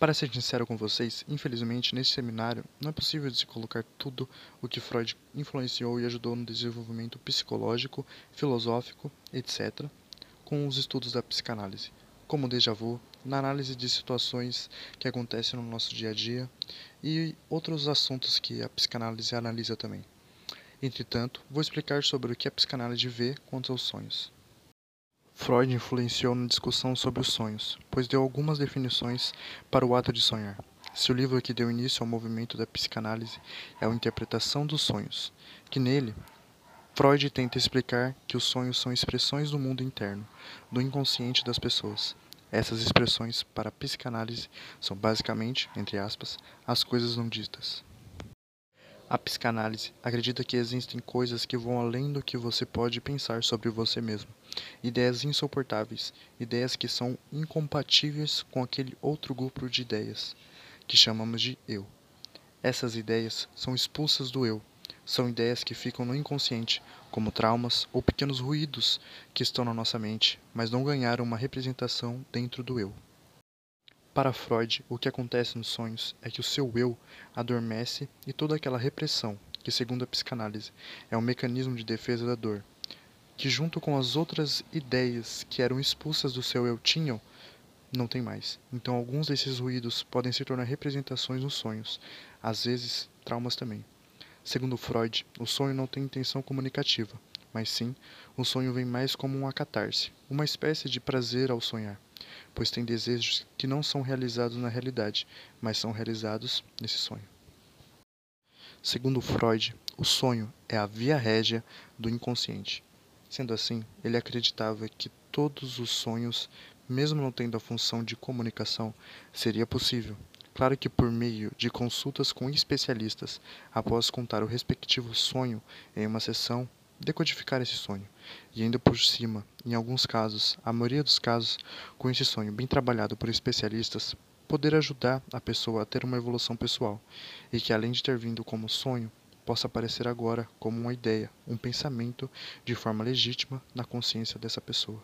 Para ser sincero com vocês, infelizmente, nesse seminário não é possível se colocar tudo o que Freud influenciou e ajudou no desenvolvimento psicológico, filosófico, etc., com os estudos da psicanálise, como o déjà vu, na análise de situações que acontecem no nosso dia a dia e outros assuntos que a psicanálise analisa também. Entretanto, vou explicar sobre o que a psicanálise vê quanto aos sonhos. Freud influenciou na discussão sobre os sonhos, pois deu algumas definições para o ato de sonhar. Seu livro que deu início ao movimento da psicanálise é a Interpretação dos Sonhos, que nele Freud tenta explicar que os sonhos são expressões do mundo interno, do inconsciente das pessoas. Essas expressões, para a psicanálise, são basicamente, entre aspas, as coisas não ditas. A psicanálise acredita que existem coisas que vão além do que você pode pensar sobre você mesmo. Ideias insuportáveis, ideias que são incompatíveis com aquele outro grupo de ideias, que chamamos de eu. Essas ideias são expulsas do eu. São ideias que ficam no inconsciente, como traumas ou pequenos ruídos que estão na nossa mente, mas não ganharam uma representação dentro do eu. Para Freud, o que acontece nos sonhos é que o seu eu adormece e toda aquela repressão, que segundo a psicanálise é um mecanismo de defesa da dor, que junto com as outras ideias que eram expulsas do seu eu tinham, não tem mais. Então alguns desses ruídos podem se tornar representações nos sonhos, às vezes traumas também. Segundo Freud, o sonho não tem intenção comunicativa, mas sim, o sonho vem mais como uma catarse, uma espécie de prazer ao sonhar pois tem desejos que não são realizados na realidade, mas são realizados nesse sonho. Segundo Freud, o sonho é a via régia do inconsciente. Sendo assim, ele acreditava que todos os sonhos, mesmo não tendo a função de comunicação, seria possível. Claro que por meio de consultas com especialistas, após contar o respectivo sonho em uma sessão, decodificar esse sonho. E ainda por cima, em alguns casos, a maioria dos casos, com esse sonho bem trabalhado por especialistas, poder ajudar a pessoa a ter uma evolução pessoal, e que além de ter vindo como sonho, possa aparecer agora como uma ideia, um pensamento de forma legítima na consciência dessa pessoa.